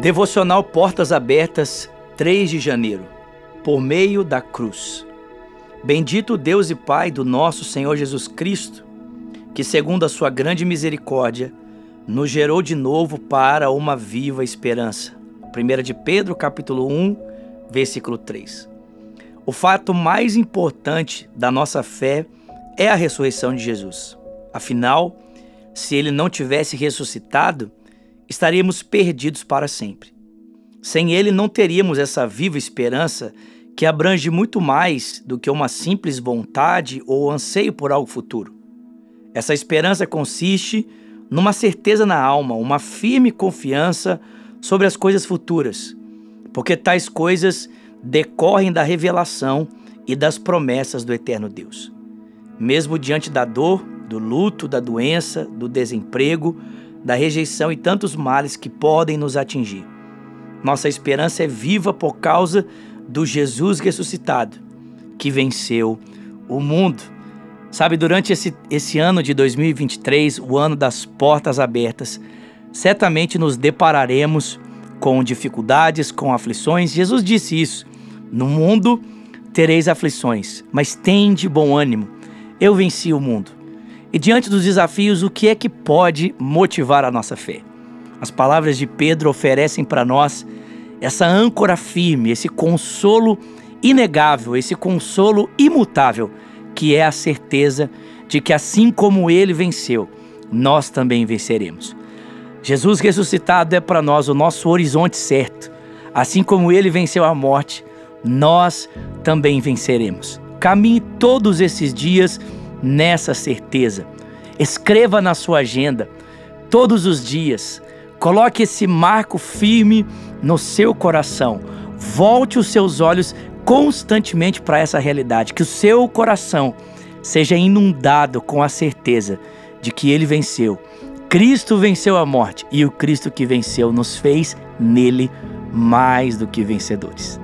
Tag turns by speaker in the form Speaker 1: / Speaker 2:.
Speaker 1: Devocional Portas Abertas, 3 de janeiro, por meio da cruz. Bendito Deus e Pai do nosso Senhor Jesus Cristo, que, segundo a sua grande misericórdia, nos gerou de novo para uma viva esperança. 1 de Pedro, capítulo 1, versículo 3. O fato mais importante da nossa fé é a ressurreição de Jesus. Afinal, se ele não tivesse ressuscitado, estaríamos perdidos para sempre. Sem ele, não teríamos essa viva esperança que abrange muito mais do que uma simples vontade ou anseio por algo futuro. Essa esperança consiste numa certeza na alma, uma firme confiança sobre as coisas futuras, porque tais coisas decorrem da revelação e das promessas do eterno Deus. Mesmo diante da dor, do luto, da doença, do desemprego, da rejeição e tantos males que podem nos atingir. Nossa esperança é viva por causa do Jesus ressuscitado, que venceu o mundo. Sabe, durante esse, esse ano de 2023, o ano das portas abertas, certamente nos depararemos com dificuldades, com aflições. Jesus disse isso: No mundo tereis aflições, mas tende bom ânimo. Eu venci o mundo. E diante dos desafios, o que é que pode motivar a nossa fé? As palavras de Pedro oferecem para nós essa âncora firme, esse consolo inegável, esse consolo imutável, que é a certeza de que assim como ele venceu, nós também venceremos. Jesus ressuscitado é para nós o nosso horizonte certo. Assim como ele venceu a morte, nós também venceremos. Caminhe todos esses dias nessa certeza. Escreva na sua agenda todos os dias. Coloque esse marco firme no seu coração. Volte os seus olhos constantemente para essa realidade, que o seu coração seja inundado com a certeza de que ele venceu. Cristo venceu a morte e o Cristo que venceu nos fez nele mais do que vencedores.